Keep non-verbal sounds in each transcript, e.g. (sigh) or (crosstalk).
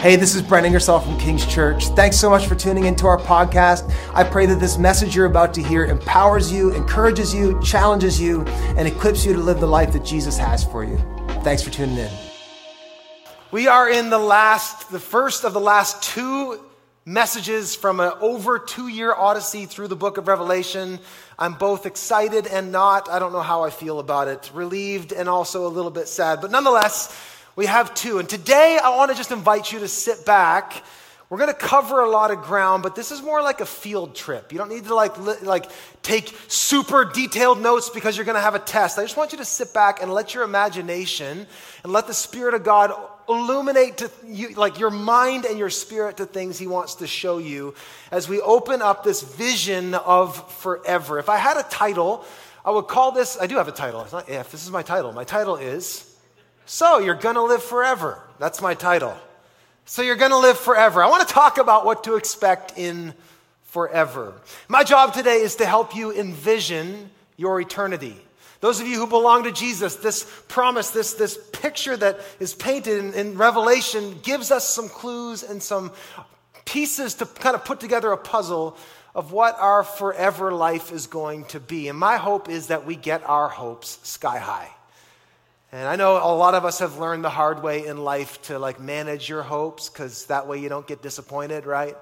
Hey, this is Brent Ingersoll from King's Church. Thanks so much for tuning into our podcast. I pray that this message you're about to hear empowers you, encourages you, challenges you, and equips you to live the life that Jesus has for you. Thanks for tuning in. We are in the last, the first of the last two messages from an over two year odyssey through the book of Revelation. I'm both excited and not. I don't know how I feel about it. Relieved and also a little bit sad. But nonetheless, we have two. And today I want to just invite you to sit back. We're going to cover a lot of ground, but this is more like a field trip. You don't need to like, li- like take super detailed notes because you're going to have a test. I just want you to sit back and let your imagination and let the Spirit of God illuminate to you, like your mind and your spirit to things He wants to show you as we open up this vision of forever. If I had a title, I would call this, I do have a title. It's not if, this is my title. My title is so, you're going to live forever. That's my title. So, you're going to live forever. I want to talk about what to expect in forever. My job today is to help you envision your eternity. Those of you who belong to Jesus, this promise, this, this picture that is painted in, in Revelation gives us some clues and some pieces to kind of put together a puzzle of what our forever life is going to be. And my hope is that we get our hopes sky high. And I know a lot of us have learned the hard way in life to like manage your hopes because that way you don't get disappointed, right?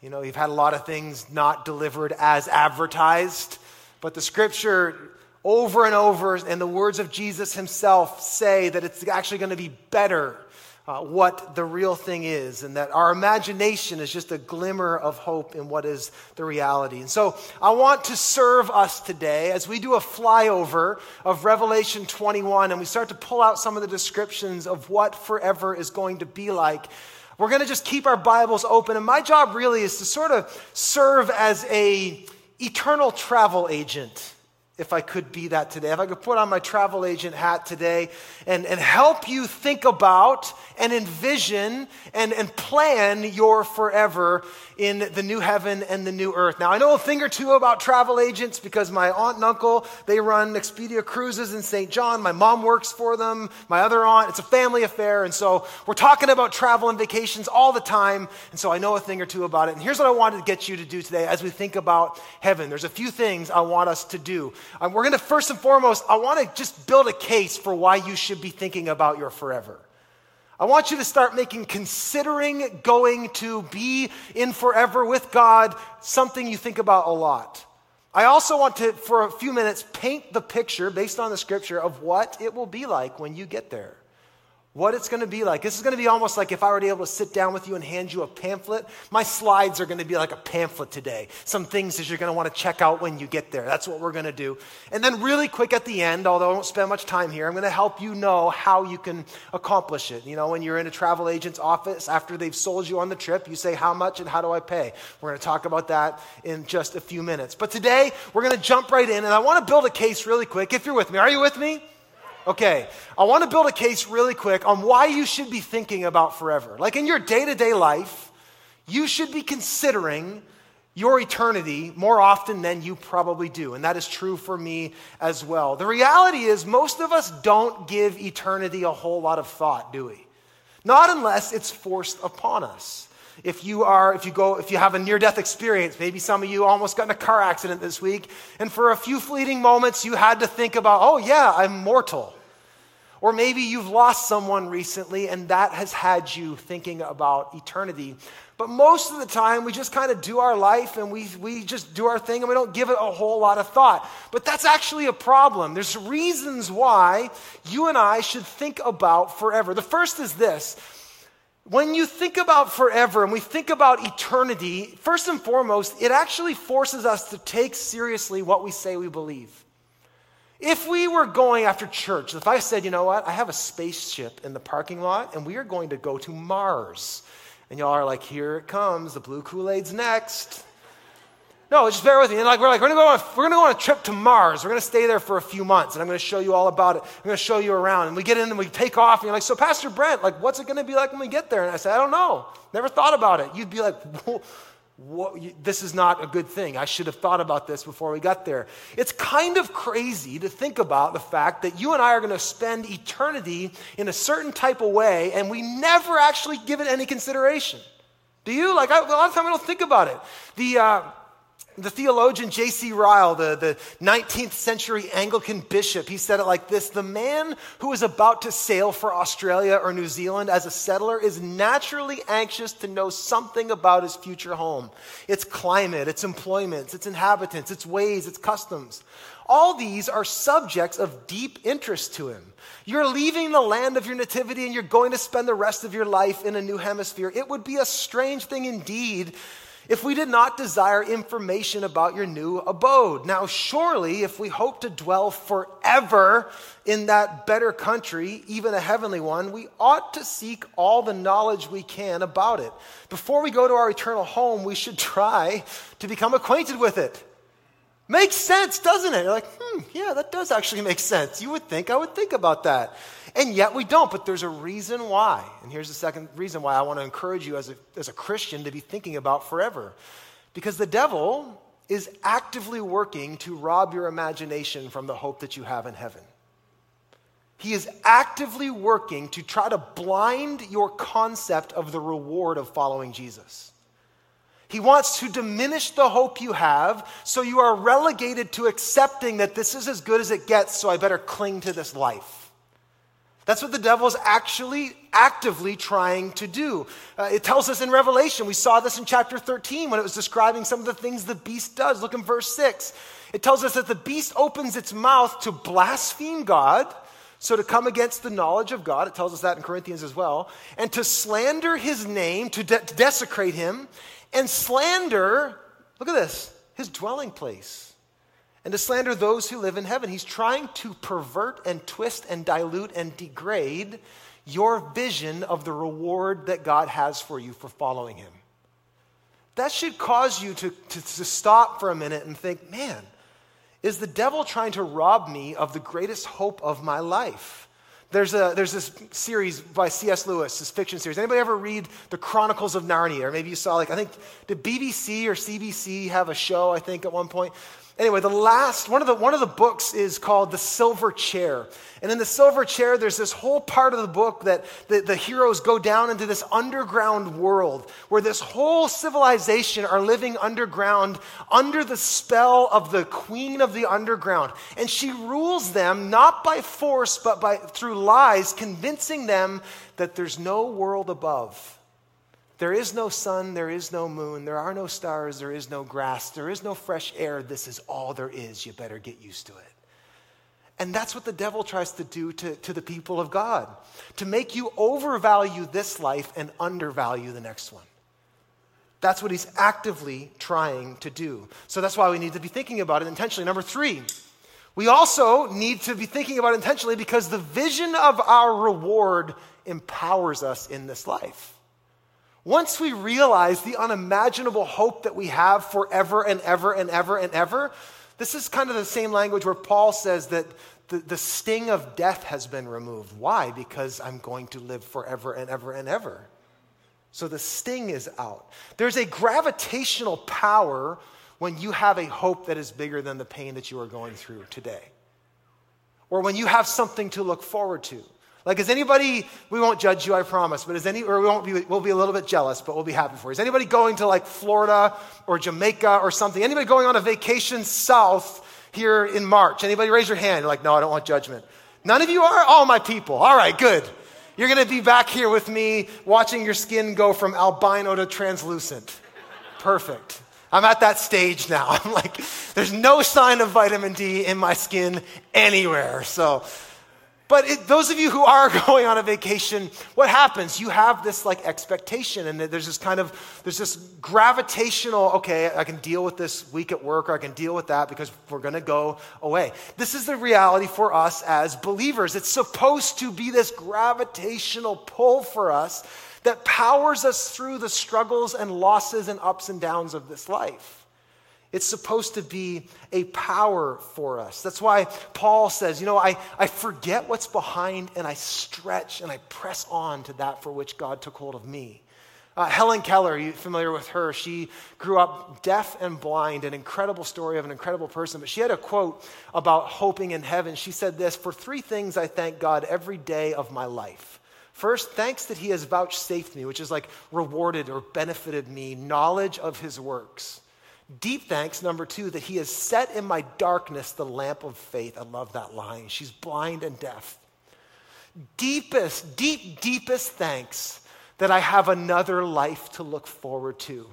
You know, you've had a lot of things not delivered as advertised, but the scripture over and over and the words of Jesus himself say that it's actually going to be better uh, what the real thing is, and that our imagination is just a glimmer of hope in what is the reality. And so I want to serve us today as we do a flyover of Revelation 21 and we start to pull out some of the descriptions of what forever is going to be like. We're going to just keep our Bibles open, and my job really is to sort of serve as a eternal travel agent if I could be that today, if I could put on my travel agent hat today and, and help you think about and envision and, and plan your forever in the new heaven and the new earth. Now, I know a thing or two about travel agents because my aunt and uncle, they run Expedia Cruises in St. John. My mom works for them. My other aunt, it's a family affair. And so we're talking about travel and vacations all the time. And so I know a thing or two about it. And here's what I wanted to get you to do today as we think about heaven. There's a few things I want us to do. Um, we're going to first and foremost, I want to just build a case for why you should be thinking about your forever. I want you to start making considering going to be in forever with God something you think about a lot. I also want to, for a few minutes, paint the picture based on the scripture of what it will be like when you get there what it's going to be like. This is going to be almost like if I were to be able to sit down with you and hand you a pamphlet. My slides are going to be like a pamphlet today. Some things that you're going to want to check out when you get there. That's what we're going to do. And then, really quick at the end, although I won't spend much time here, I'm going to help you know how you can accomplish it. You know, when you're in a travel agent's office after they've sold you on the trip, you say, How much and how do I pay? We're going to talk about that in just a few minutes. But today, we're going to jump right in, and I want to build a case really quick. If you're with me, are you with me? Okay, I want to build a case really quick on why you should be thinking about forever. Like in your day to day life, you should be considering your eternity more often than you probably do. And that is true for me as well. The reality is, most of us don't give eternity a whole lot of thought, do we? Not unless it's forced upon us. If you are, if you go, if you have a near death experience, maybe some of you almost got in a car accident this week, and for a few fleeting moments you had to think about, oh yeah, I'm mortal. Or maybe you've lost someone recently and that has had you thinking about eternity. But most of the time, we just kind of do our life and we, we just do our thing and we don't give it a whole lot of thought. But that's actually a problem. There's reasons why you and I should think about forever. The first is this when you think about forever and we think about eternity, first and foremost, it actually forces us to take seriously what we say we believe. If we were going after church, if I said, you know what, I have a spaceship in the parking lot and we are going to go to Mars, and y'all are like, here it comes, the blue Kool Aid's next. No, just bear with me. And like we're like, we're gonna go on, we're gonna go on a trip to Mars. We're gonna stay there for a few months, and I'm gonna show you all about it. I'm gonna show you around. And we get in and we take off, and you're like, so Pastor Brent, like, what's it gonna be like when we get there? And I said, I don't know. Never thought about it. You'd be like, what, this is not a good thing. I should have thought about this before we got there. It's kind of crazy to think about the fact that you and I are going to spend eternity in a certain type of way and we never actually give it any consideration. Do you? Like, I, a lot of time I don't think about it. The, uh, the theologian J.C. Ryle, the, the 19th century Anglican bishop, he said it like this The man who is about to sail for Australia or New Zealand as a settler is naturally anxious to know something about his future home its climate, its employments, its inhabitants, its ways, its customs. All these are subjects of deep interest to him. You're leaving the land of your nativity and you're going to spend the rest of your life in a new hemisphere. It would be a strange thing indeed if we did not desire information about your new abode. Now, surely, if we hope to dwell forever in that better country, even a heavenly one, we ought to seek all the knowledge we can about it. Before we go to our eternal home, we should (laughs) try to become acquainted with it. Makes sense, doesn't it? You're like, hmm, yeah, that does actually make sense. You would think I would think about that. And yet we don't, but there's a reason why. And here's the second reason why I want to encourage you as a, as a Christian to be thinking about forever. Because the devil is actively working to rob your imagination from the hope that you have in heaven. He is actively working to try to blind your concept of the reward of following Jesus. He wants to diminish the hope you have so you are relegated to accepting that this is as good as it gets, so I better cling to this life. That's what the devil is actually actively trying to do. Uh, it tells us in Revelation, we saw this in chapter 13 when it was describing some of the things the beast does. Look in verse 6. It tells us that the beast opens its mouth to blaspheme God, so to come against the knowledge of God. It tells us that in Corinthians as well, and to slander his name, to, de- to desecrate him, and slander, look at this, his dwelling place and to slander those who live in heaven. He's trying to pervert and twist and dilute and degrade your vision of the reward that God has for you for following Him. That should cause you to, to, to, stop for a minute and think, man, is the devil trying to rob me of the greatest hope of my life? There's, a, there's this series by C.S. Lewis, this fiction series. Anybody ever read The Chronicles of Narnia? Or maybe you saw, like, I think, did BBC or CBC have a show, I think, at one point? Anyway, the last one of the one of the books is called The Silver Chair. And in the silver chair, there's this whole part of the book that the, the heroes go down into this underground world where this whole civilization are living underground under the spell of the queen of the underground. And she rules them not by force, but by through lies, convincing them that there's no world above there is no sun, there is no moon, there are no stars, there is no grass, there is no fresh air. This is all there is. You better get used to it. And that's what the devil tries to do to, to the people of God to make you overvalue this life and undervalue the next one. That's what he's actively trying to do. So that's why we need to be thinking about it intentionally. Number three, we also need to be thinking about it intentionally because the vision of our reward empowers us in this life. Once we realize the unimaginable hope that we have forever and ever and ever and ever, this is kind of the same language where Paul says that the, the sting of death has been removed. Why? Because I'm going to live forever and ever and ever. So the sting is out. There's a gravitational power when you have a hope that is bigger than the pain that you are going through today. Or when you have something to look forward to. Like, is anybody, we won't judge you, I promise, but is any, or we won't be, we'll be a little bit jealous, but we'll be happy for you. Is anybody going to like Florida or Jamaica or something? Anybody going on a vacation south here in March? Anybody raise your hand? You're like, no, I don't want judgment. None of you are? All my people. All right, good. You're going to be back here with me watching your skin go from albino to translucent. Perfect. I'm at that stage now. (laughs) I'm like, there's no sign of vitamin D in my skin anywhere. So, but it, those of you who are (laughs) going on a vacation, what happens? You have this like expectation, and there's this kind of there's this gravitational. Okay, I can deal with this week at work, or I can deal with that because we're going to go away. This is the reality for us as believers. It's supposed to be this gravitational pull for us that powers us through the struggles and losses and ups and downs of this life. It's supposed to be a power for us. That's why Paul says, you know, I, I forget what's behind and I stretch and I press on to that for which God took hold of me. Uh, Helen Keller, you familiar with her? She grew up deaf and blind, an incredible story of an incredible person. But she had a quote about hoping in heaven. She said this For three things I thank God every day of my life. First, thanks that He has vouchsafed me, which is like rewarded or benefited me, knowledge of His works. Deep thanks, number two, that He has set in my darkness the lamp of faith. I love that line. She's blind and deaf. Deepest, deep, deepest thanks that I have another life to look forward to.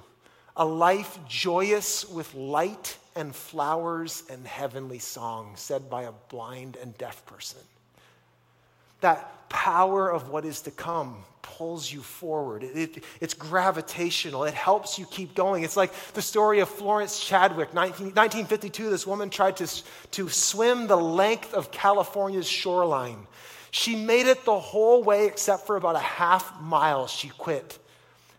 A life joyous with light and flowers and heavenly songs, said by a blind and deaf person. That power of what is to come pulls you forward. It, it, it's gravitational. It helps you keep going. It's like the story of Florence Chadwick. 19, 1952, this woman tried to, to swim the length of California's shoreline. She made it the whole way except for about a half mile. She quit.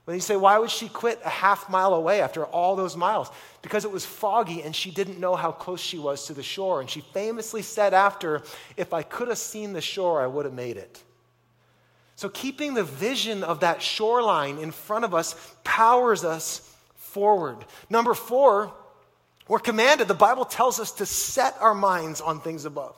When you say, why would she quit a half mile away after all those miles? Because it was foggy and she didn't know how close she was to the shore. And she famously said after, if I could have seen the shore, I would have made it. So keeping the vision of that shoreline in front of us powers us forward. Number four, we're commanded, the Bible tells us to set our minds on things above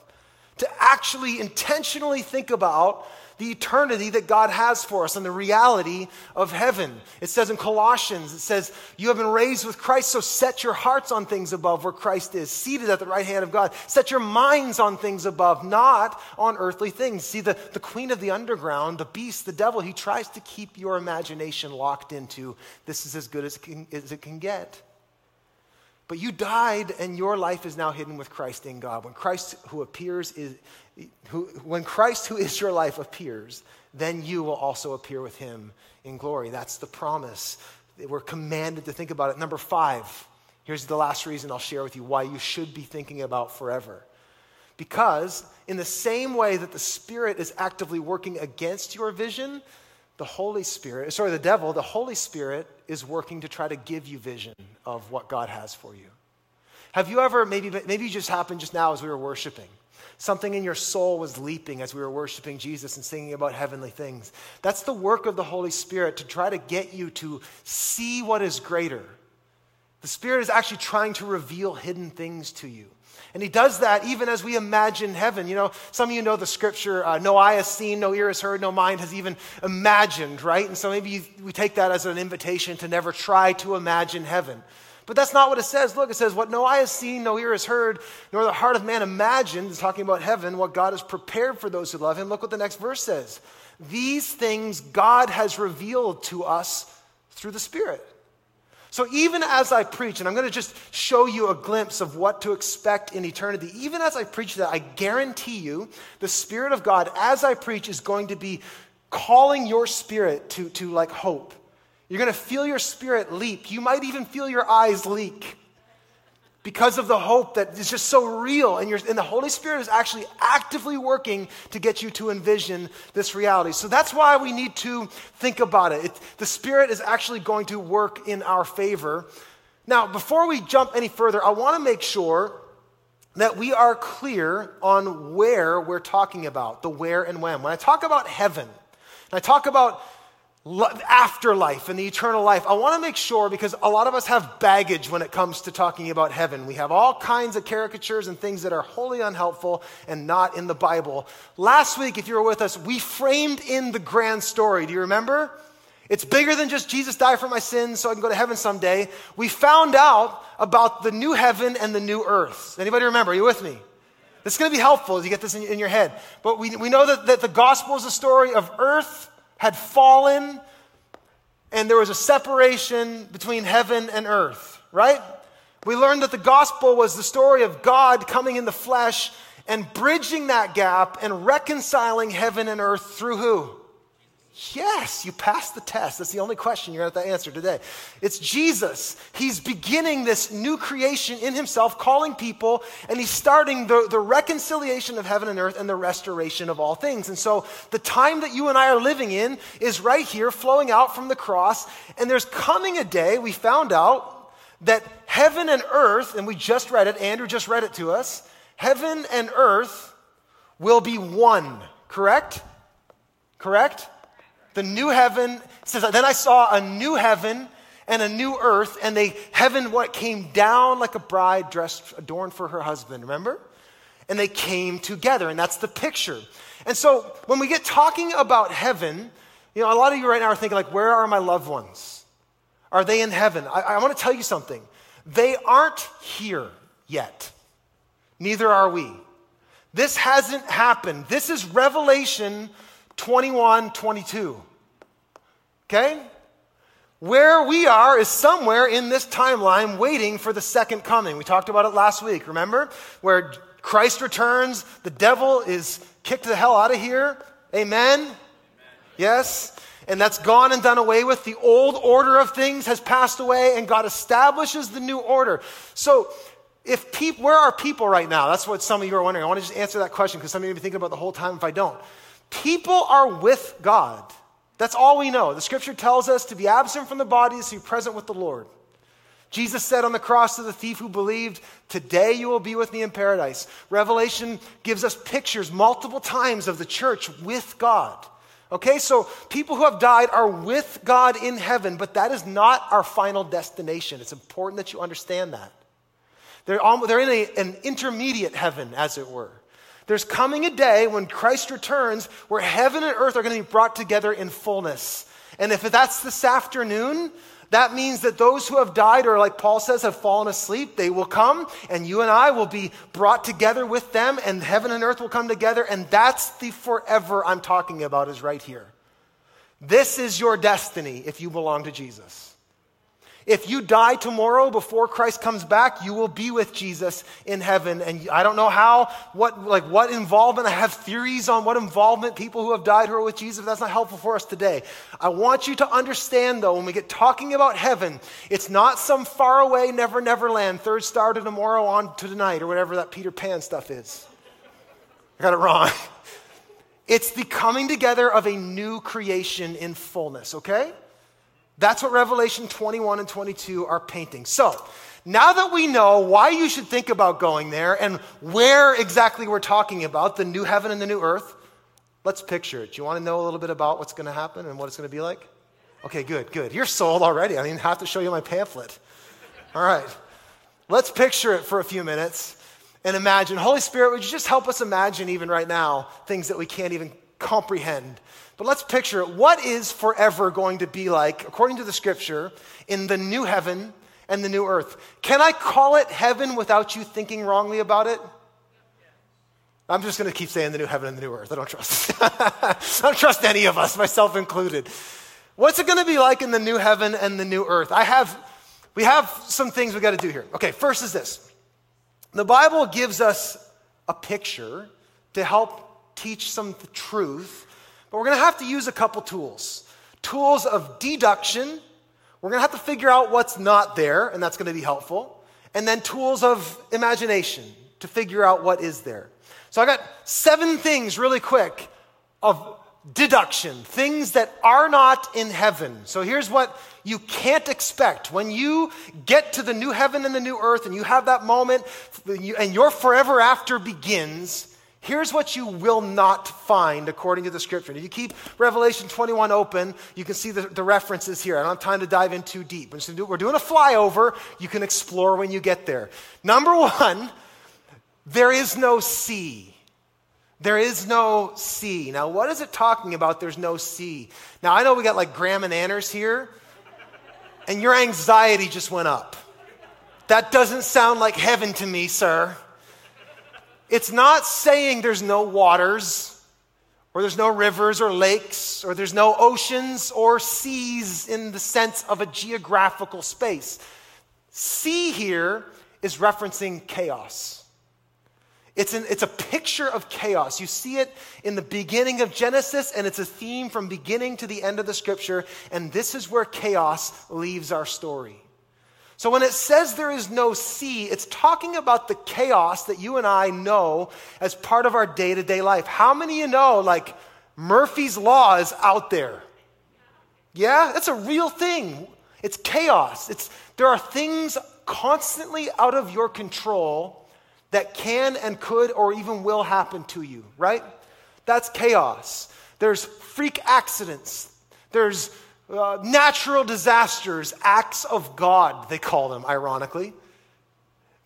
to actually intentionally think about the eternity that God has for us and the reality of heaven. It says in Colossians, it says, You have been raised with Christ, so set your hearts on things above where Christ is, seated at the right hand of God. Set your minds on things above, not on earthly things. See, the, the queen of the underground, the beast, the devil, he tries to keep your imagination locked into this is as good as it can, as it can get. But you died and your life is now hidden with Christ in God. When Christ who appears is who, when Christ who is your life appears, then you will also appear with him in glory. That's the promise. We're commanded to think about it. Number 5. Here's the last reason I'll share with you why you should be thinking about forever. Because, in the same way that the Spirit is actively working against your vision, the Holy Spirit, sorry, the devil, the Holy Spirit is working to try to give you vision of what God has for you. Have you ever, maybe, maybe just happened just now as we were worshiping. Something in your soul was leaping as we were worshiping Jesus and singing about heavenly things. That's the work of the Holy Spirit to try to get you to see what is greater. The Spirit is actually trying to reveal hidden things to you. And he does that even as we imagine heaven. You know, some of you know the scripture, uh, no eye has seen, no ear has heard, no mind has even imagined, right? And so maybe you, we take that as an invitation to never try to imagine heaven. But that's not what it says. Look, it says, What no eye has seen, no ear has heard, nor the heart of man imagined, is talking about heaven, what God has prepared for those who love him. Look what the next verse says. These things God has revealed to us through the Spirit. So even as I preach, and I'm going to just show you a glimpse of what to expect in eternity, even as I preach that, I guarantee you the Spirit of God, as I preach, is going to be calling your spirit to, to like hope. You're going to feel your spirit leap. You might even feel your eyes leak because of the hope that is just so real. And, and, the Holy Spirit is actually actively working to get you to envision this reality. So that's why we need to think about it. it. The Spirit is actually going to work in our favor. Now, before we jump any further, I want to make sure that we are clear on where we're talking about the where and when. When I talk about heaven, and I talk about afterlife and the eternal life, I want to make sure because a lot of us have baggage when it comes to talking about heaven. We have all kinds of caricatures and things that are wholly unhelpful and not in the Bible. Last week, if you were with us, we framed in the grand story. Do you remember? It's bigger than just Jesus died for my sins so I can go to heaven someday. We found out about the new heaven and the new earth. Anybody remember? Are you with me? This is going to be helpful as you get this in, in your head. But we, we know that, that the gospel is a story of earth had fallen and there was a separation between heaven and earth, right? We learned that the gospel was the story of God coming in the flesh and bridging that gap and reconciling heaven and earth through who? Yes, you passed the test. That's the only question you're going to have to answer today. It's Jesus. He's beginning this new creation in himself, calling people, and he's starting the, the reconciliation of heaven and earth and the restoration of all things. And so the time that you and I are living in is right here, flowing out from the cross. And there's coming a day, we found out, that heaven and earth, and we just read it, Andrew just read it to us, heaven and earth will be one, correct? Correct? The new heaven says, then I saw a new heaven and a new earth, and they heaven what came down like a bride dressed adorned for her husband. Remember? And they came together, and that's the picture. And so when we get talking about heaven, you know, a lot of you right now are thinking like, where are my loved ones? Are they in heaven? I, I want to tell you something. They aren't here yet. Neither are we. This hasn't happened. This is Revelation 21, 22. Okay? Where we are is somewhere in this timeline waiting for the second coming. We talked about it last week, remember? Where Christ returns, the devil is kicked the hell out of here. Amen? Amen? Yes? And that's gone and done away with. The old order of things has passed away, and God establishes the new order. So, if people, where are people right now? That's what some of you are wondering. I want to just answer that question because some of you have been thinking about the whole time if I don't. People are with God. That's all we know. The scripture tells us to be absent from the body is to be present with the Lord. Jesus said on the cross to the thief who believed, Today you will be with me in paradise. Revelation gives us pictures multiple times of the church with God. Okay, so people who have died are with God in heaven, but that is not our final destination. It's important that you understand that. They're, they're in a, an intermediate heaven, as it were. There's coming a day when Christ returns where heaven and earth are going to be brought together in fullness. And if that's this afternoon, that means that those who have died, or like Paul says, have fallen asleep, they will come, and you and I will be brought together with them, and heaven and earth will come together. And that's the forever I'm talking about, is right here. This is your destiny if you belong to Jesus. If you die tomorrow before Christ comes back, you will be with Jesus in heaven. And I don't know how, what, like what involvement. I have theories on what involvement people who have died who are with Jesus. That's not helpful for us today. I want you to understand though, when we get talking about heaven, it's not some faraway never, never land, third star to tomorrow on to tonight or whatever that Peter Pan stuff is. I got it wrong. (laughs) It's the coming together of a new creation in fullness, okay? That's what Revelation 21 and 22 are painting. So, now that we know why you should think about going there and where exactly we're talking about, the new heaven and the new earth, let's picture it. Do you want to know a little bit about what's going to happen and what it's going to be like? Okay, good, good. You're sold already. I didn't have to show you my pamphlet. All right. Let's picture it for a few minutes and imagine. Holy Spirit, would you just help us imagine, even right now, things that we can't even comprehend? But let's picture. What is forever going to be like, according to the scripture, in the new heaven and the new earth? Can I call it heaven without you thinking wrongly about it? I'm just going to keep saying the new heaven and the new earth. I don't trust. (laughs) I don't trust any of us, myself included. What's it going to be like in the new heaven and the new earth? I have, we have some things we got to do here. Okay, first is this. The Bible gives us a picture to help teach some truth but we're going to have to use a couple tools tools of deduction. We're going to have to figure out what's not there, and that's going to be helpful. And then tools of imagination to figure out what is there. So I got seven things really quick of deduction, things that are not in heaven. So here's what you can't expect. When you get to the new heaven and the new earth and you have that moment and your forever after begins, Here's what you will not find according to the scripture. If you keep Revelation 21 open, you can see the, the references here. I don't have time to dive in too deep. We're doing a flyover. You can explore when you get there. Number one, there is no sea. There is no sea. Now, what is it talking about? There's no sea. Now, I know we got like Graham and Anners here, and your anxiety just went up. That doesn't sound like heaven to me, sir. It's not saying there's no waters, or there's no rivers or lakes, or there's no oceans or seas in the sense of a geographical space. Sea here is referencing chaos. It's, an, it's a picture of chaos. You see it in the beginning of Genesis, and it's a theme from beginning to the end of the scripture. And this is where chaos leaves our story. So when it says there is no sea, it's talking about the chaos that you and I know as part of our day to day life. How many of you know, like, Murphy's Law is out there? Yeah, that's a real thing. It's chaos. It's, there are things constantly out of your control that can and could or even will happen to you, right? That's chaos. There's freak accidents There's uh, natural disasters, acts of God, they call them, ironically.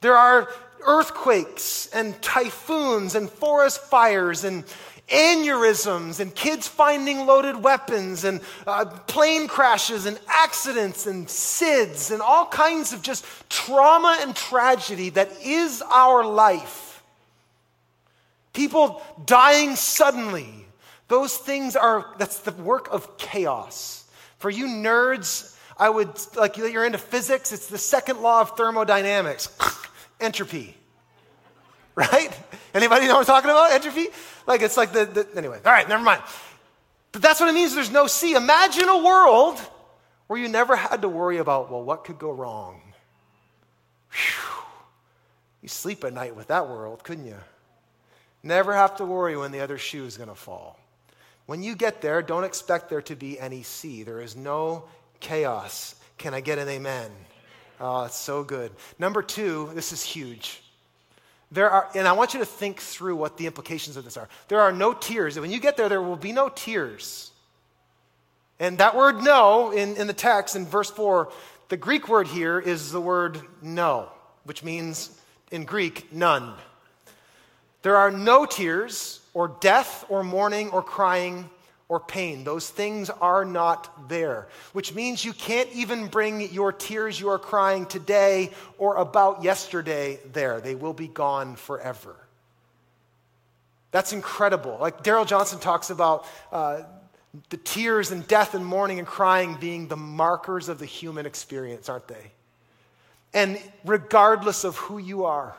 There are earthquakes and typhoons and forest fires and aneurysms and kids finding loaded weapons and uh, plane crashes and accidents and SIDS and all kinds of just trauma and tragedy that is our life. People dying suddenly. Those things are, that's the work of chaos. For you nerds, I would, like you're into physics, it's the second law of thermodynamics (laughs) entropy. Right? Anybody know what I'm talking about? Entropy? Like it's like the, the anyway. All right, never mind. But that's what it means there's no sea. Imagine a world where you never had to worry about, well, what could go wrong? Whew. You sleep at night with that world, couldn't you? Never have to worry when the other shoe is going to fall. When you get there, don't expect there to be any sea. There is no chaos. Can I get an amen? Oh, it's so good. Number two, this is huge. There are, and I want you to think through what the implications of this are. There are no tears. When you get there, there will be no tears. And that word no in, in the text in verse 4, the Greek word here is the word no, which means in Greek, none. There are no tears, or death, or mourning, or crying, or pain. Those things are not there, which means you can't even bring your tears you are crying today or about yesterday there. They will be gone forever. That's incredible. Like Darrell Johnson talks about uh, the tears and death and mourning and crying being the markers of the human experience, aren't they? And regardless of who you are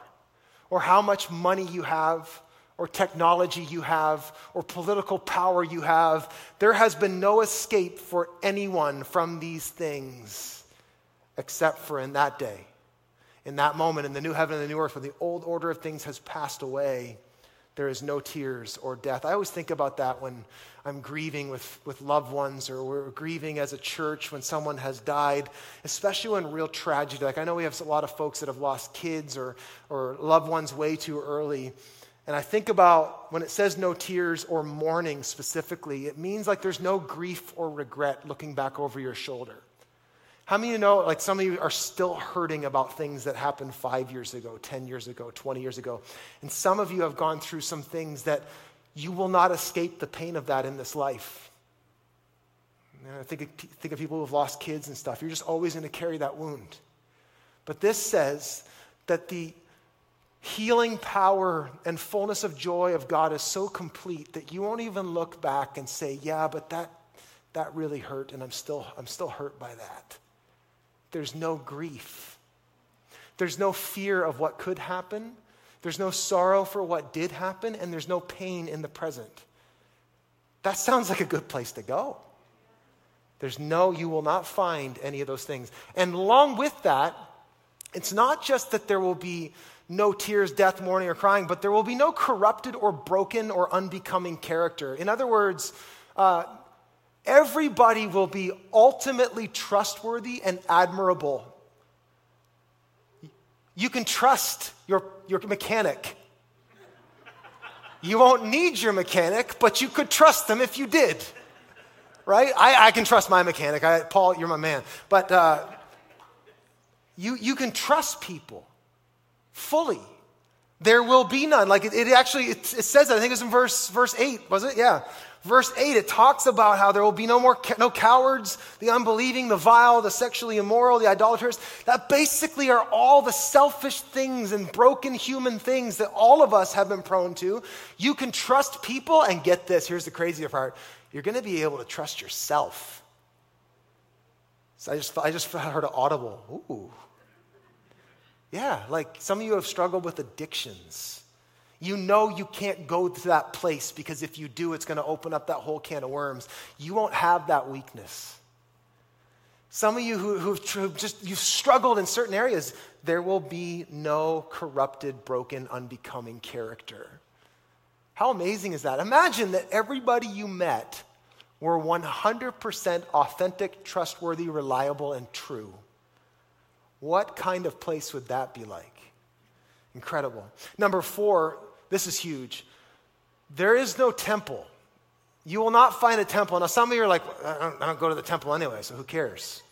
or how much money you have, or technology you have or political power you have. There has been no escape for anyone from these things except for in that day. In that moment, in the new heaven and the new earth, when the old order of things has passed away, there is no tears or death. I always think about that when I'm grieving with, with loved ones or we're grieving as a church when someone has died, especially when real tragedy. Like I know we have a lot of folks that have lost kids or, or loved ones way too early. And I think about when it says no tears or mourning specifically, it means like there's no grief or regret looking back over your shoulder. How many of you know, like some of you are still hurting about things that happened five years ago, 10 years ago, 20 years ago? And some of you have gone through some things that you will not escape the pain of that in this life. I think of, think of people who have lost kids and stuff. You're just always going to carry that wound. But this says that the healing power and fullness of joy of God is so complete that you won't even look back and say, yeah, but that, that really hurt and I'm still, I'm still hurt by that. There's no grief. There's no fear of what could happen. There's no sorrow for what did happen, and there's no pain in the present. That sounds like a good place to go. There's no, you will not find any of those things. And along with that, it's not just that there will be no tears, death, mourning, or crying, but there will be no corrupted or broken or unbecoming character. In other words, uh, everybody will be ultimately trustworthy and admirable. You can trust your, your mechanic. You won't need your mechanic, but you could trust them if you did. Right? I, I can trust my mechanic. I, Paul, you're my man. But uh, you, you can trust people fully. There will be none. Like it, it actually, it, it, says that. I think it's in verse, verse 8, was it? Yeah. Verse 8, it talks about how there will be no more, no cowards, the unbelieving, the vile, the sexually immoral, the idolaters. That basically are all the selfish things and broken human things that all of us have been prone to. You can trust people, and get this, here's the crazier part. You're going to be able to trust yourself. So I just, I just heard an audible. Ooh, yeah, like some of you have struggled with addictions. You know you can't go to that place because if you do, it's going to open up that whole can of worms. You won't have that weakness. Some of you who, who've just you've struggled in certain areas, there will be no corrupted, broken, unbecoming character. How amazing is that? Imagine that everybody you met were 100% authentic, trustworthy, reliable, and true. What kind of place would that be like? Incredible. Number four, this is huge. There is no temple you will not find a temple. Now, some of you are like, I don't, I don't go to the temple anyway, so who cares?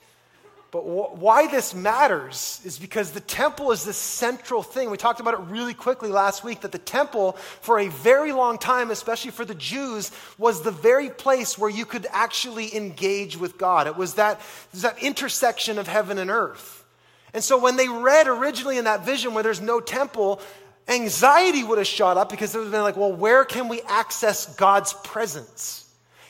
But wh- why this matters is because the temple is this central thing. We talked about it really quickly last week that the temple, for a very long time, especially for the Jews, was the very place where you could actually engage with God. It was that, it was that intersection of heaven and earth. And so when they read originally in that vision where there's no temple, anxiety would have shot up because it would have been like, well, where can we access God's presence?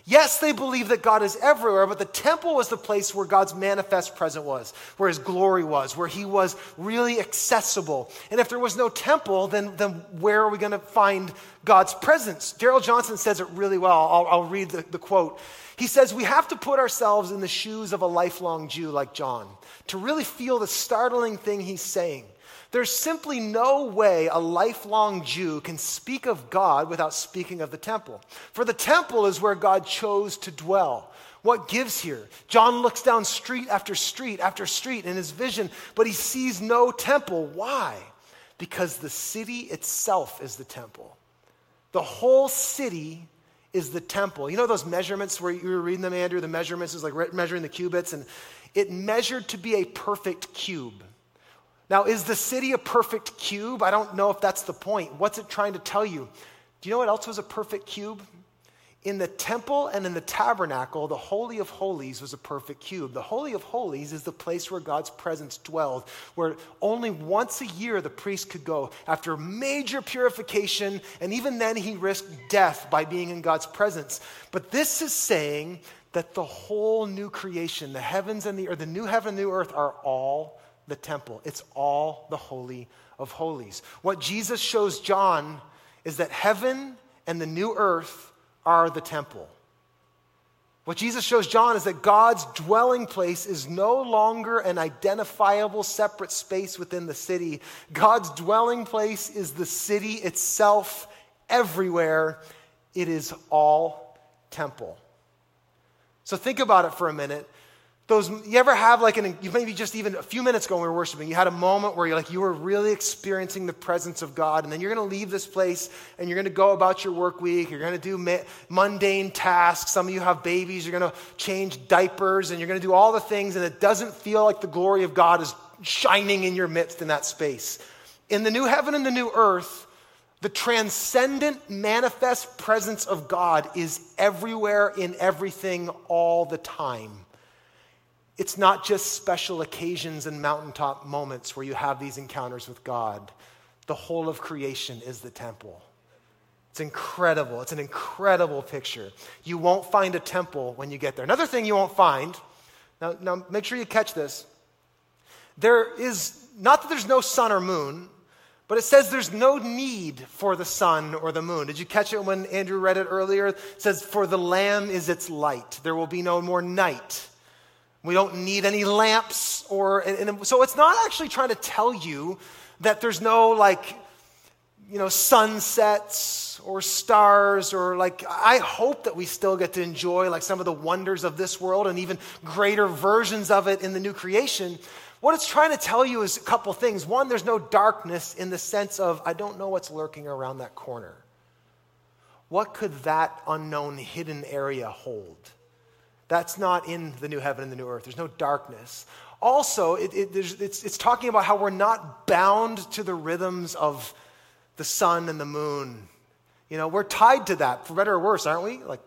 Yes, they believe that God is everywhere, but the temple was the place where God's manifest presence was, where his glory was, where he was really accessible. And if there was no temple, then, then where are we going to find God's presence? Darrell Johnson says it really well. I'll, I'll read the, the quote. He says, We have to put ourselves in the shoes of a lifelong Jew like John to really feel the startling thing he's saying. There's simply no way a lifelong Jew can speak of God without speaking of the temple. For the temple is where God chose to dwell. What gives here? John looks down street after street after street in his vision, but he sees no temple. Why? Because the city itself is the temple. The whole city is the temple. You know those measurements where you were reading them, Andrew? The measurements is like measuring the cubits, and it measured to be a perfect cube. Now, is the city a perfect cube? I don't know if that's the point. What's it trying to tell you? Do you know what else was a perfect cube? In the temple and in the tabernacle, the Holy of Holies was a perfect cube. The Holy of Holies is the place where God's presence dwelled, where only once a year the priest could go after major purification, and even then he risked death by being in God's presence. But this is saying that the whole new creation, the heavens and the earth, the new heaven and new earth are all the temple, it's all the Holy of Holies. What Jesus shows John is that heaven and the new earth are the temple. What Jesus shows John is that God's dwelling place is no longer an identifiable separate space within the city. God's dwelling place is the city itself, everywhere. It is all temple. So think about it for a minute. Those, you ever have like an, maybe just even a few minutes ago when we were worshiping, you had a moment where you're like, you were really experiencing the presence of God, and then you're going to leave this place and you're going to go about your work week. You're going to do ma- mundane tasks. Some of you have babies. You're going to change diapers and you're going to do all the things, and it doesn't feel like the glory of God is shining in your midst in that space. In the new heaven and the new earth, the transcendent, manifest presence of God is everywhere in everything all the time. It's not just special occasions and mountaintop moments where you have these encounters with God. The whole of creation is the temple. It's incredible. It's an incredible picture. You won't find a temple when you get there. Another thing you won't find, now, now make sure you catch this. There is, not that there's no sun or moon, but it says there's no need for the sun or the moon. Did you catch it when Andrew read it earlier? It says, For the Lamb is its light. There will be no more night. We don't need any lamps or and, and so it's not actually trying to tell you that there's no like you know sunsets or stars or like I hope that we still get to enjoy like some of the wonders of this world and even greater versions of it in the new creation. What it's trying to tell you is a couple things. One, there's no darkness in the sense of I don't know what's lurking around that corner. What could that unknown hidden area hold? That's not in the new heaven and the new earth. There's no darkness. Also, it, it, it's, it's talking about how we're not bound to the rhythms of the sun and the moon. You know, we're tied to that, for better or worse, aren't we? Like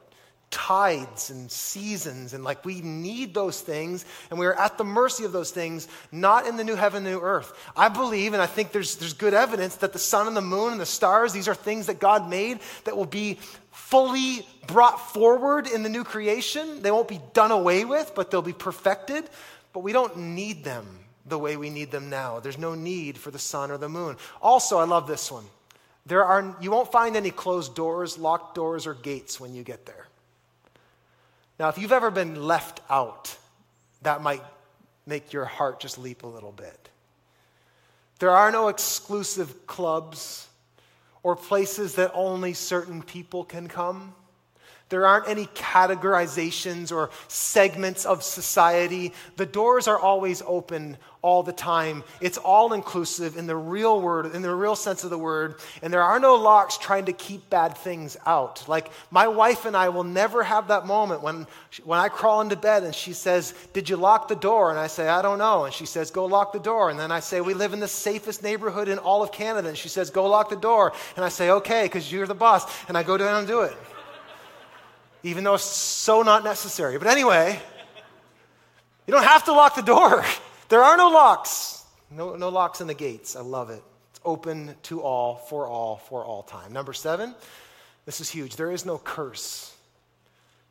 tides and seasons, and like we need those things, and we are at the mercy of those things, not in the new heaven, new earth. I believe, and I think there's, there's good evidence that the sun and the moon and the stars, these are things that God made that will be fully brought forward in the new creation. They won't be done away with, but they'll be perfected. But we don't need them the way we need them now. There's no need for the sun or the moon. Also, I love this one. There are, you won't find any closed doors, locked doors, or gates when you get there. Now, if you've ever been left out, that might make your heart just leap a little bit. There are no exclusive clubs or places that only certain people can come. There aren't any categorizations or segments of society. The doors are always open all the time. It's all inclusive in the real word, in the real sense of the word. And there are no locks trying to keep bad things out. Like my wife and I will never have that moment when, when I crawl into bed and she says, Did you lock the door? And I say, I don't know. And she says, Go lock the door. And then I say, We live in the safest neighborhood in all of Canada. And she says, Go lock the door. And I say, Okay, because you're the boss. And I go down and do it even though it's so not necessary. But anyway, you don't have to lock the door. (laughs) There are no locks. No, no locks in the gates. I love it. It's open to all, for all, for all time. Number seven, this is huge. There is no curse.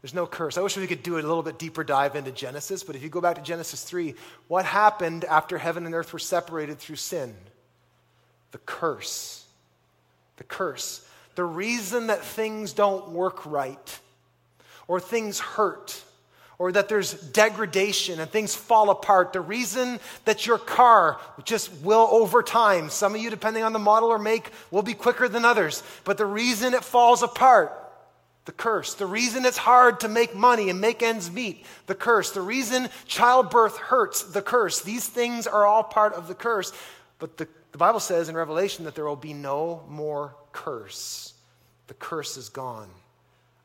There's no curse. I wish we could do a little bit deeper dive into Genesis, but if you go back to Genesis 3, what happened after heaven and earth were separated through sin? The curse. The curse. The reason that things don't work right or things hurt or that there's degradation and things fall apart. The reason that your car just will over time, some of you, depending on the model or make, will be quicker than others, but the reason it falls apart, the curse. The reason it's hard to make money and make ends meet, the curse. The reason childbirth hurts, the curse. These things are all part of the curse. But the, the Bible says in Revelation that there will be no more curse. The curse is gone.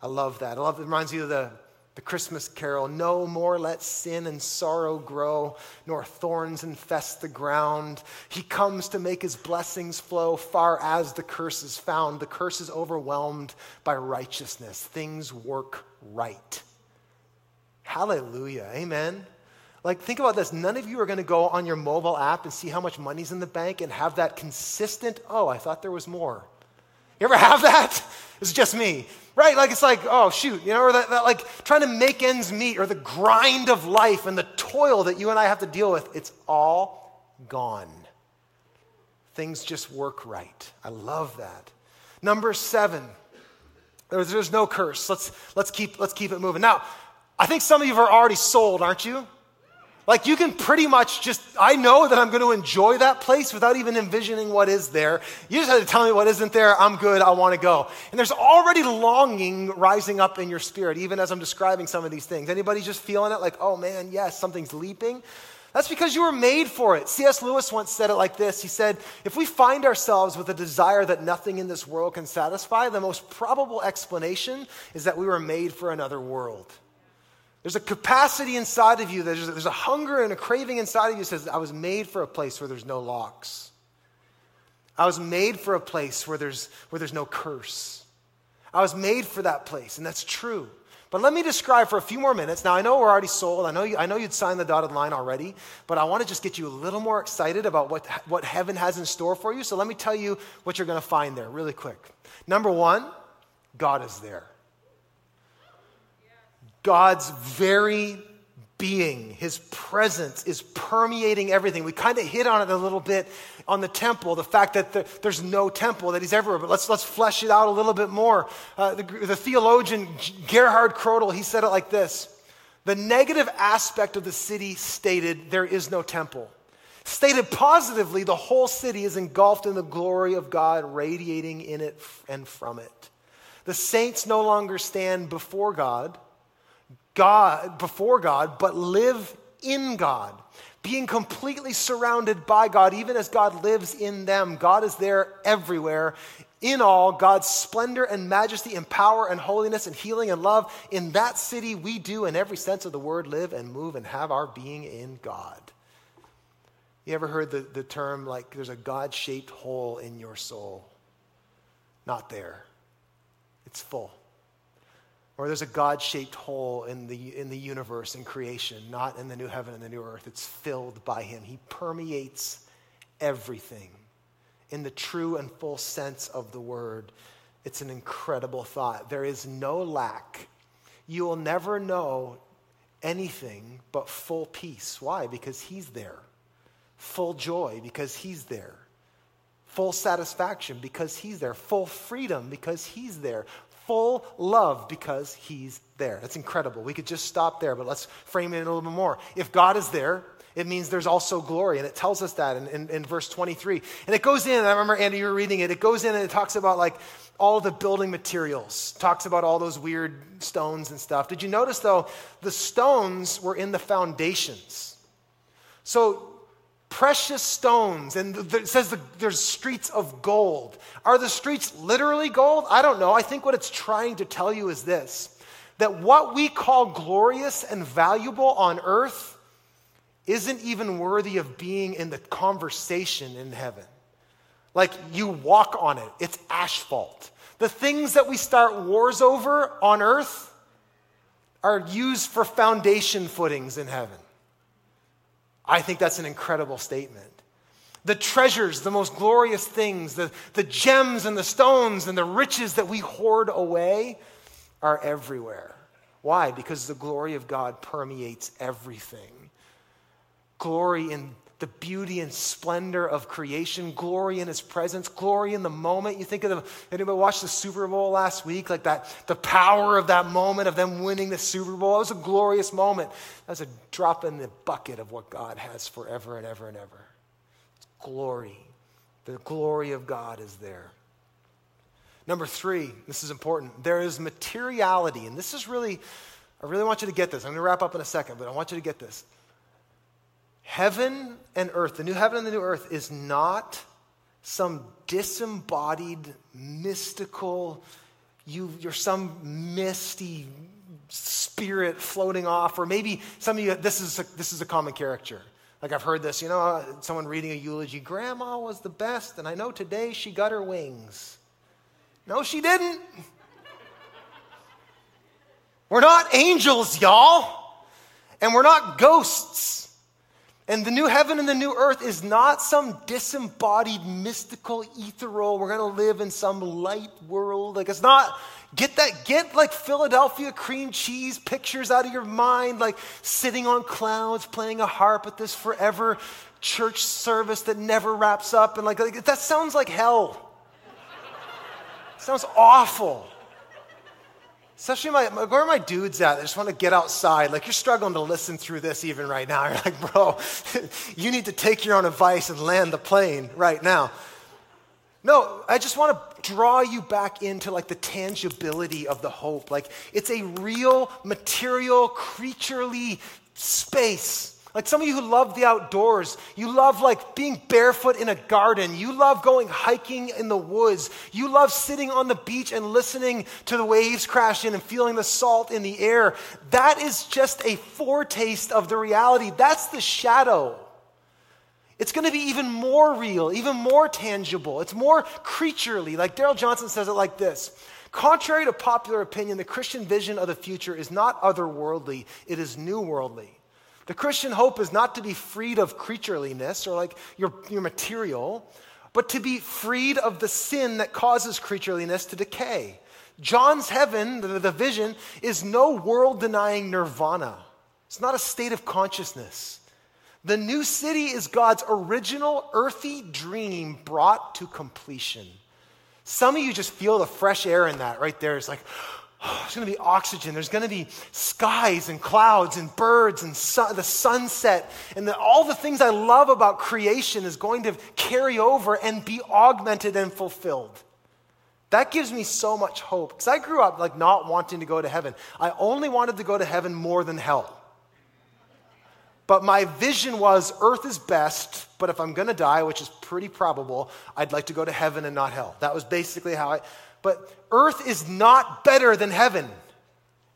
I love that. I love it. reminds you of the, the Christmas carol. No more let sin and sorrow grow, nor thorns infest the ground. He comes to make his blessings flow far as the curse is found. The curse is overwhelmed by righteousness. Things work right. Hallelujah. Amen. Like, think about this. None of you are going to go on your mobile app and see how much money's in the bank and have that consistent, oh, I thought there was more. You ever have that? It's just me, right? Like, it's like, oh, shoot, you know, or that, that, like trying to make ends meet or the grind of life and the toil that you and I have to deal with. It's all gone. Things just work right. I love that. Number seven, there's, there's no curse. Let's, let's, keep, let's keep it moving. Now, I think some of you are already sold, aren't you? Like you can pretty much just, I know that I'm going to enjoy that place without even envisioning what is there. You just have to tell me what isn't there. I'm good. I want to go. And there's already longing rising up in your spirit, even as I'm describing some of these things. Anybody just feeling it like, oh man, yes, something's leaping? That's because you were made for it. C.S. Lewis once said it like this He said, If we find ourselves with a desire that nothing in this world can satisfy, the most probable explanation is that we were made for another world. There's a capacity inside of you, there's, there's a hunger and a craving inside of you that says, I was made for a place where there's no locks. I was made for a place where there's, where there's no curse. I was made for that place, and that's true. But let me describe for a few more minutes. Now, I know we're already sold. I know, you, I know you'd signed the dotted line already, but I want to just get you a little more excited about what, what heaven has in store for you. So let me tell you what you're going to find there really quick. Number one, God is there. God's very being, his presence is permeating everything. We kind of hit on it a little bit on the temple, the fact that the, there's no temple, that he's everywhere. But let's, let's flesh it out a little bit more. Uh, the, the theologian Gerhard Krodel, he said it like this The negative aspect of the city stated, there is no temple. Stated positively, the whole city is engulfed in the glory of God radiating in it and from it. The saints no longer stand before God God before God, but live in God, being completely surrounded by God, even as God lives in them. God is there everywhere. In all, God's splendor and majesty and power and holiness and healing and love. In that city, we do, in every sense of the word, live and move and have our being in God. You ever heard the, the term like there's a God shaped hole in your soul? Not there, it's full. Or there's a God shaped hole in the, in the universe and creation, not in the new heaven and the new earth. It's filled by Him. He permeates everything in the true and full sense of the word. It's an incredible thought. There is no lack. You will never know anything but full peace. Why? Because He's there. Full joy, because He's there. Full satisfaction because he's there. Full freedom because he's there full love because he's there. That's incredible. We could just stop there, but let's frame it a little bit more. If God is there It means there's also glory, and it tells us that in, in, in, verse 23. And it goes in, I remember, Andy, you were reading it, it goes in and it talks about like all the building materials, talks about all those weird stones and stuff. Did you notice, though, the stones were in the foundations? So, precious stones, and it says there's streets of gold. Are the streets literally gold? I don't know. I think what it's trying to tell you is this that what we call glorious and valuable on earth isn't even worthy of being in the conversation in heaven. Like you walk on it, it's asphalt. The things that we start wars over on earth are used for foundation footings in heaven. I think that's an incredible statement. The treasures, the most glorious things, the, the gems and the stones and the riches that we hoard away are everywhere. Why? Because the glory of God permeates everything. Glory in the beauty and splendor of creation, glory in his presence, glory in the moment. You think of the, anybody watched the Super Bowl last week? Like that, the power of that moment of them winning the Super Bowl. It was a glorious moment. That's a drop in the bucket of what God has forever and ever and ever. It's glory. The glory of God is there. Number three, this is important. There is materiality, and this is really, I really want you to get this. I'm going to wrap up in a second, but I want you to get this. Heaven and earth, the new heaven and the new earth, is not some disembodied, mystical, you, you're some misty spirit floating off, or maybe some of you, this is a, this is a common character. Like I've heard this, you know, uh, someone reading a eulogy, Grandma was the best, and I know today she got her wings. No, she didn't. We're not angels, y'all, and we're not ghosts. And the new heaven and the new earth is not some disembodied, mystical, ethereal, we're going to live in some light world. Like, it's not, get that, get like Philadelphia cream cheese pictures out of your mind, like sitting on clouds, playing a harp at this forever church service that never wraps up. And like, like that sounds like hell. sounds awful. Especially my, where are my dudes at? They just want to get outside. Like you're struggling to listen through this even right now. (laughs) You're like, bro, (laughs) you need to take your own advice and land the plane right now. No, I just want to draw you back into like the tangibility of the hope. Like it's a real material, creaturely space like some of you who love the outdoors, you love like being barefoot in a garden. You love going hiking in the woods. You love sitting on the beach and listening to the waves crash in and feeling the salt in the air. That is just a foretaste of the reality. That's the shadow. It's going to be even more real, even more tangible. It's more creaturely. Like Darrell Johnson says it like this Contrary to popular opinion, the Christian vision of the future is not otherworldly, it is new worldly. The Christian hope is not to be freed of creatureliness or like your, your material, but to be freed of the sin that causes creatureliness to decay. John's heaven, the, the vision, is no world denying nirvana. It's not a state of consciousness. The new city is God's original earthy dream brought to completion. Some of you just feel the fresh air in that right there. It's like, (sighs) there's going to be oxygen. There's going to be skies and clouds and birds and the sunset. And the, all the things I love about creation is going to carry over and be augmented and fulfilled. That gives me so much hope. Because I grew up like not wanting to go to heaven. I only wanted to go to heaven more than hell. But my vision was earth is best, but if I'm going to die, which is pretty probable, I'd like to go to heaven and not hell. That was basically how I. But earth is not better than heaven.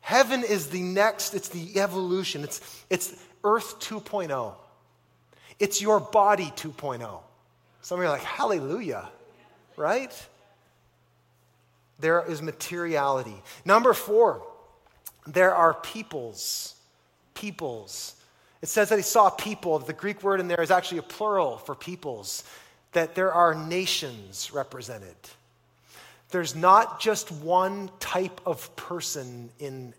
Heaven is the next, it's the evolution. It's, it's earth 2.0. It's your body 2.0. Some of you are like, hallelujah, right? There is materiality. Number four, there are peoples. Peoples. It says that he saw people. The Greek word in there is actually a plural for peoples, that there are nations represented. There's not just one type of person in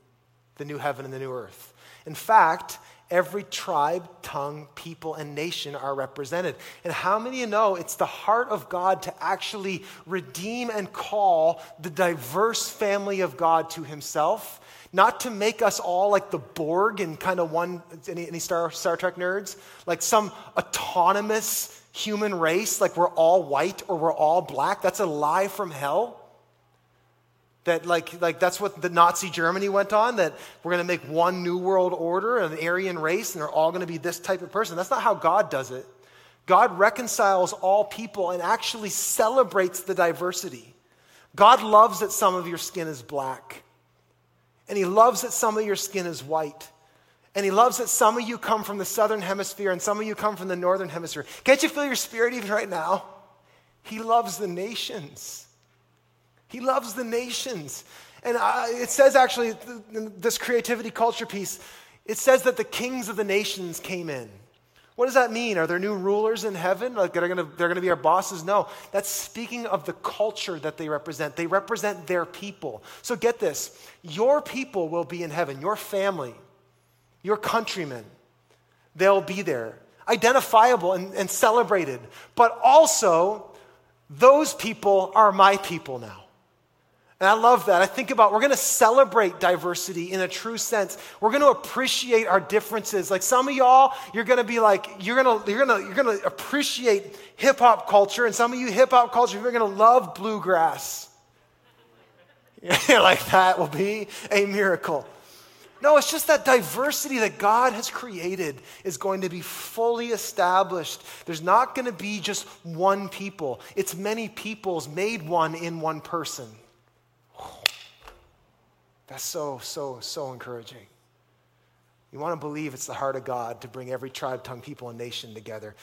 the new heaven and the new earth. In fact, every tribe, tongue, people, and nation are represented. And how many of you know it's the heart of God to actually redeem and call the diverse family of God to himself? Not to make us all like the Borg in kind of one, any, any Star, Star Trek nerds? Like some autonomous human race, like we're all white or we're all black. That's a lie from hell. That like, like that's what the Nazi Germany went on, that we're going to make one new world order, an Aryan race, and they're all going to be this type of person. That's not how God does it. God reconciles all people and actually celebrates the diversity. God loves that some of your skin is black. And He loves that some of your skin is white. And He loves that some of you come from the southern hemisphere and some of you come from the northern hemisphere. Can't you feel your spirit even right now? He loves the nations. He loves the nations. And it says actually, this creativity culture piece, it says that the kings of the nations came in. What does that mean? Are there new rulers in heaven? Like they're gonna, they're gonna be our bosses? No. That's speaking of the culture that they represent. They represent their people. So get this your people will be in heaven, your family, your countrymen, they'll be there, identifiable and, and celebrated. But also, those people are my people now. And I love that. I think about we're going to celebrate diversity in a true sense. We're going to appreciate our differences. Like some of y'all, you're going to be like you're going to you're going to you're going to appreciate hip hop culture and some of you hip hop culture you're going to love bluegrass. (laughs) like that will be a miracle. No, it's just that diversity that God has created is going to be fully established. There's not going to be just one people, it's many peoples made one in one person. That's so, so, so encouraging. You want to believe it's the heart of God to bring every tribe, tongue, people, and nation together.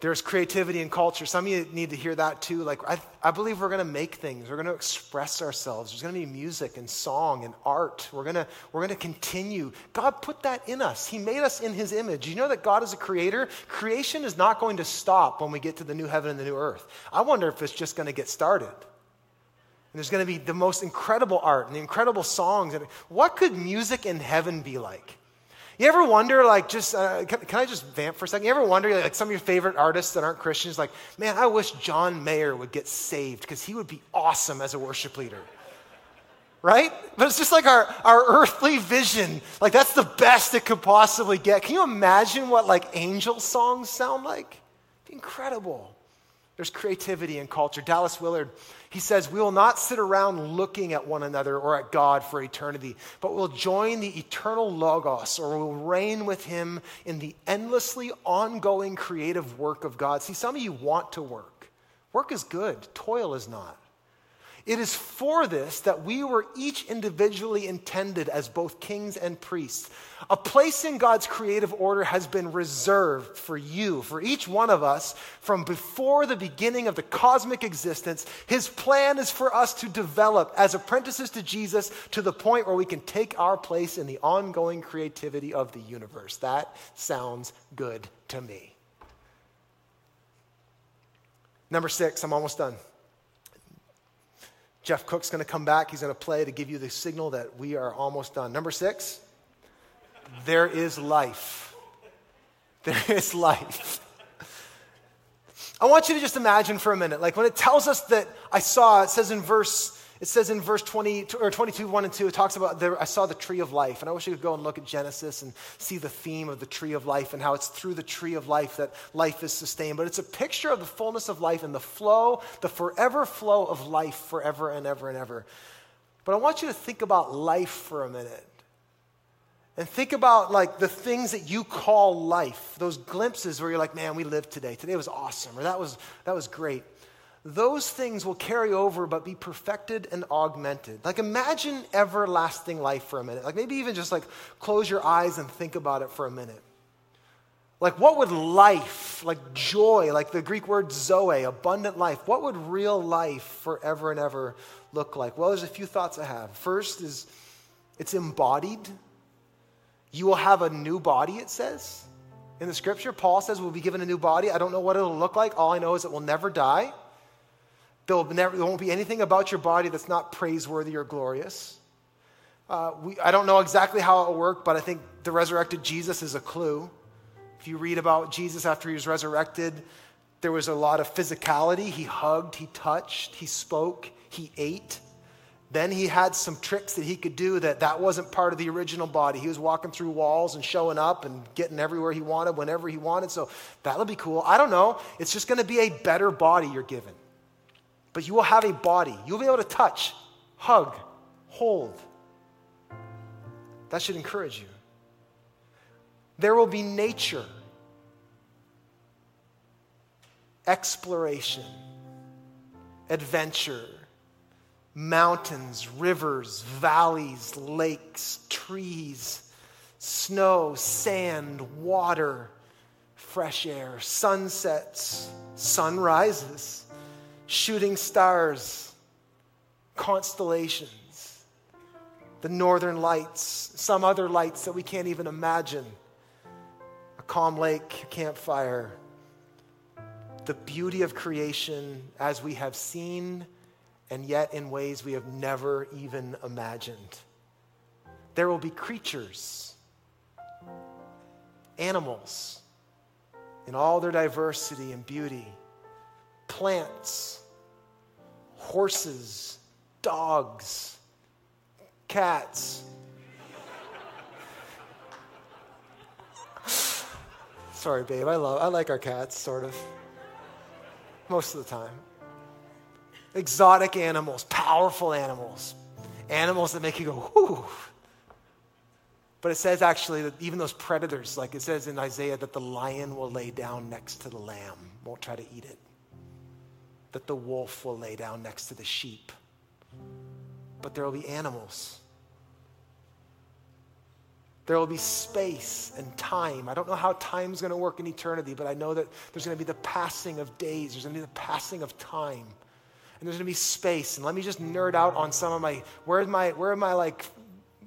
There's creativity and culture. Some of you need to hear that too. Like, I, I believe we're going to make things. We're going to express ourselves. There's going to be music and song and art. We're going to, we're going to continue. God put that in us. He made us in His image. You know that God is a creator? Creation is not going to stop when we get to the new heaven and the new earth. I wonder if it's just going to get started. And there's going to be the most incredible art and the incredible songs. And what could music in heaven be like? You ever wonder, like, just, uh, can, can, I just vamp for a second? You ever wonder, like, some of your favorite artists that aren't Christians, like, man, I wish John Mayer would get saved because he would be awesome as a worship leader. Right? But it's just like our, our earthly vision. Like, that's the best it could possibly get. Can you imagine what, like, angel songs sound like? Incredible. There's creativity and culture. Dallas Willard, he says, We will not sit around looking at one another or at God for eternity, but we'll join the eternal Logos or we'll reign with him in the endlessly ongoing creative work of God. See, some of you want to work. Work is good, toil is not. It is for this that we were each individually intended as both kings and priests. A place in God's creative order has been reserved for you, for each one of us, from before the beginning of the cosmic existence. His plan is for us to develop as apprentices to Jesus to the point where we can take our place in the ongoing creativity of the universe. That sounds good to me. Number six, I'm almost done. Jeff Cook's going to come back. He's going to play to give you the signal that we are almost done. Number six, there is life. There is life. I want you to just imagine for a minute, like when it tells us that I saw, it says in verse it says in verse 20 or 22, 1 and 2, it talks about I saw the tree of life. And I wish you could go and look at Genesis and see the theme of the tree of life and how it's through the tree of life that life is sustained. But it's a picture of the fullness of life and the flow, the forever flow of life forever and ever and ever. But I want you to think about life for a minute. And think about like the things that you call life, those glimpses where you're like, man, we lived today. Today was awesome, or that was, that was great those things will carry over but be perfected and augmented. Like imagine everlasting life for a minute. Like maybe even just like close your eyes and think about it for a minute. Like what would life, like joy, like the Greek word zoe, abundant life, what would real life forever and ever look like? Well, there's a few thoughts I have. First is it's embodied. You will have a new body, it says. In the scripture, Paul says we'll be given a new body. I don't know what it'll look like. All I know is it will never die. There'll never, there won't be anything about your body that's not praiseworthy or glorious. Uh, we, I don't know exactly how it will work, but I think the resurrected Jesus is a clue. If you read about Jesus after he was resurrected, there was a lot of physicality. He hugged, he touched, he spoke, he ate. Then he had some tricks that he could do that that wasn't part of the original body. He was walking through walls and showing up and getting everywhere he wanted whenever he wanted. So that'll be cool. I don't know. It's just going to be a better body you're given. But you will have a body. You'll be able to touch, hug, hold. That should encourage you. There will be nature, exploration, adventure mountains, rivers, valleys, lakes, trees, snow, sand, water, fresh air, sunsets, sunrises, shooting stars, constellations, the northern lights, some other lights that we can't even imagine, a calm lake, campfire. The beauty of creation as we have seen and yet in ways we have never even imagined. There will be creatures, animals, in all their diversity and beauty, plants, horses, dogs, cats. Sorry, babe. I love I like our cats, sort of. Most of the time exotic animals, powerful animals, animals that make you go, whoo. But it says actually that even those predators, like it says in Isaiah, that the lion will lay down next to the lamb, won't try to eat it. That the wolf will lay down next to the sheep. But there will be animals. There will be space and time. I don't know how time's going to work in eternity, but I know that there's going to be the passing of days, there's going to be the passing of time and there's going to be space. And let me just nerd out on some of my, where are my, where are my like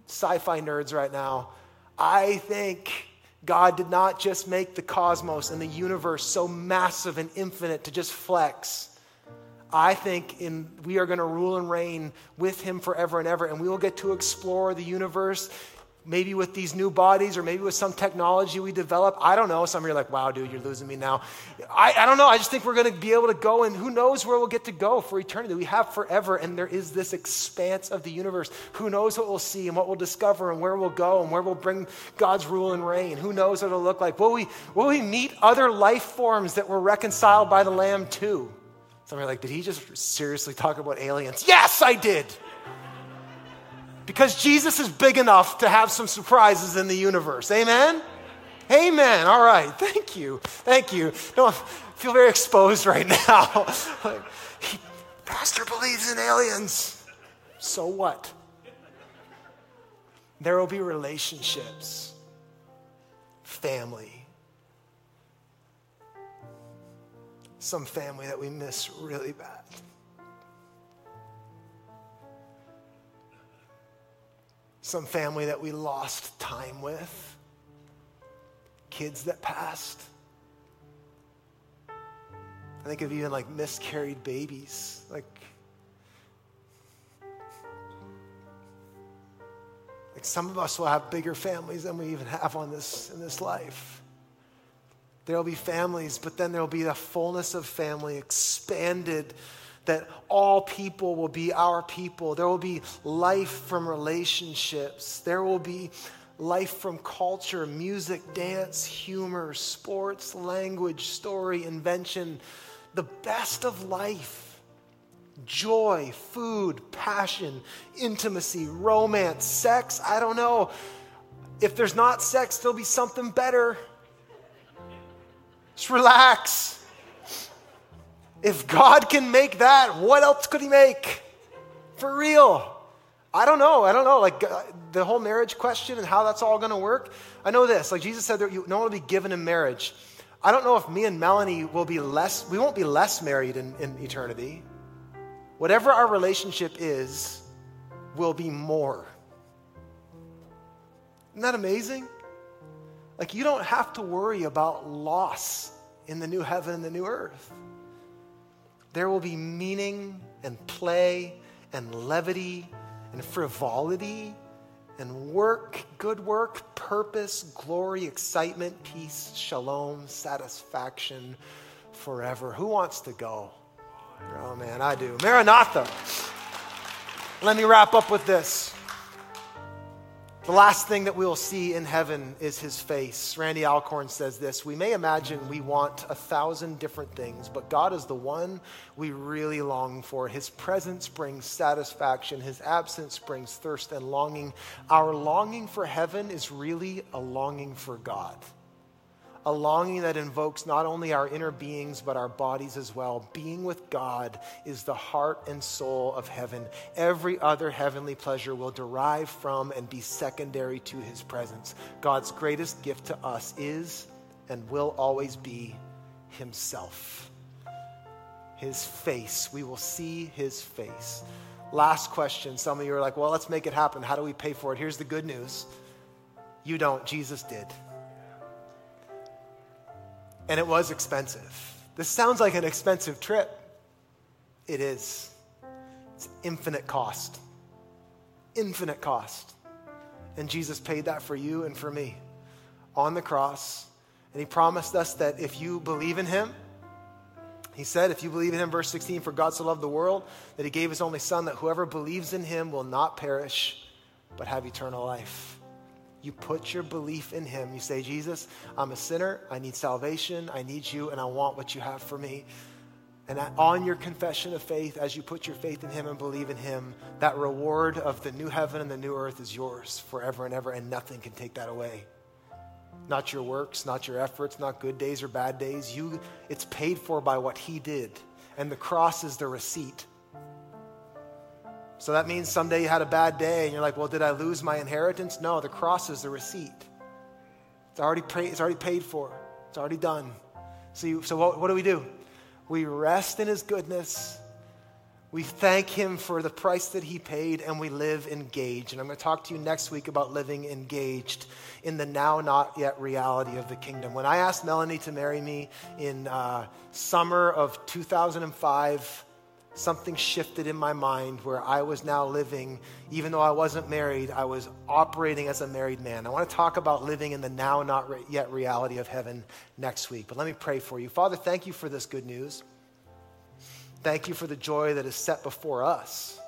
sci-fi nerds right now? I think God did not just make the cosmos and the universe so massive and infinite to just flex. I think in, we are going to rule and reign with him forever and ever, and we will get to explore the universe maybe with these new bodies or maybe with some technology we develop. I don't know. Some of you are like, wow, dude, you're losing me now. I, I don't know. I just think we're going to be able to go, and who knows where we'll get to go for eternity. We have forever, and there is this expanse of the universe. Who knows what we'll see and what we'll discover and where we'll go and where we'll bring God's rule and reign. Who knows what it'll look like? Will we, will we meet other life forms that were reconciled by the Lamb too? Some are like, did he just seriously talk about aliens? Yes, I did. Because Jesus is big enough to have some surprises in the universe. Amen? Amen. All right. Thank you. Thank you. No, I feel very exposed right (laughs) now. like, Pastor believes in aliens. So what? There will be relationships, family. Some family that we miss really bad. some family that we lost time with, kids that passed. I think of even like miscarried babies. Like, like some of us will have bigger families than we even have on this in this life. There'll be families, but then there'll be the fullness of family expanded that all people will be our people. There will be life from relationships. There will be life from culture, music, dance, humor, sports, language, story, invention, the best of life. Joy, food, passion, intimacy, romance, sex. I don't know. If there's not sex, there'll be something better. Just relax. If God can make that, what else could He make? For real. I don't know. I don't know. Like uh, the whole marriage question and how that's all going to work. I know this. Like Jesus said, that you, no one will be given in marriage. I don't know if me and Melanie will be less, we won't be less married in, in eternity. Whatever our relationship is, will be more. Isn't that amazing? Like, you don't have to worry about loss in the new heaven and the new earth. There will be meaning and play and levity and frivolity and work, good work, purpose, glory, excitement, peace, shalom, satisfaction forever. Who wants to go? Oh man, I do. Maranatha. Let me wrap up with this. The last thing that we will see in heaven is his face. Randy Alcorn says this We may imagine we want a thousand different things, but God is the one we really long for. His presence brings satisfaction, his absence brings thirst and longing. Our longing for heaven is really a longing for God a longing that invokes not only our inner beings, but our bodies as well. Being with God is the heart and soul of heaven. Every other heavenly pleasure will derive from and be secondary to his presence. God's greatest gift to us is and will always be himself. His face. We will see his face. Last question. Some of you are like, well, let's make it happen. How do we pay for it? Here's the good news you don't, Jesus did and it was expensive. This sounds like an expensive trip. It is. It's infinite cost. Infinite cost. And Jesus paid that for you and for me on the cross. And he promised us that if you believe in him, he said, if you believe in him, verse 16, for God so loved the world that he gave his only son, that whoever believes in him will not perish, but have eternal life. You put your belief in Him. You say, Jesus, I'm a sinner. I need salvation. I need you, and I want what you have for me. And on your confession of faith, as you put your faith in Him and believe in Him, that reward of the new heaven and the new earth is yours forever and ever, and nothing can take that away. Not your works, not your efforts, not good days or bad days. You, it's paid for by what He did. And the cross is the receipt. So that means someday you had a bad day and you're like, well, did I lose my inheritance? No, the cross is the receipt. It's already, paid, it's already paid for, it's already done. So, you, so what, what do we do? We rest in His goodness. We thank Him for the price that He paid, and we live engaged. And I'm going to talk to you next week about living engaged in the now not yet reality of the kingdom. When I asked Melanie to marry me in uh, summer of 2005, something shifted in my mind where I was now living, even though I wasn't married, I was operating as a married man. I want to talk about living in the now not yet reality of heaven next week. But let me pray for you. Father, thank you for this good news. Thank you for the joy that is set before us.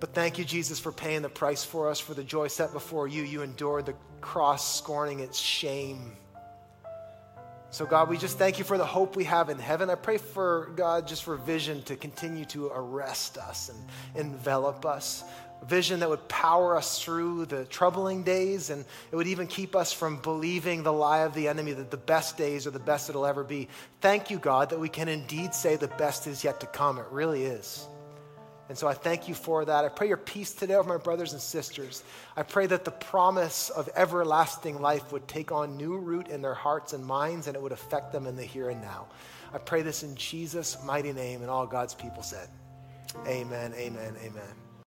But thank you, Jesus, for paying the price for us, for the joy set before you. You endured the cross, scorning its shame so, God, we just thank you for the hope we have in heaven. I pray for, God, just for vision to continue to arrest us and envelop us. Vision that would power us through the troubling days, and it would even keep us from believing the lie of the enemy that the best days are the best it'll ever be. Thank you, God, that we can indeed say the best is yet to come. It really is. And so I thank you for that. I pray your peace today over my brothers and sisters. I pray that the promise of everlasting life would take on new root in their hearts and minds and it would affect them in the here and now. I pray this in Jesus' mighty name and all God's people said. Amen, amen, amen.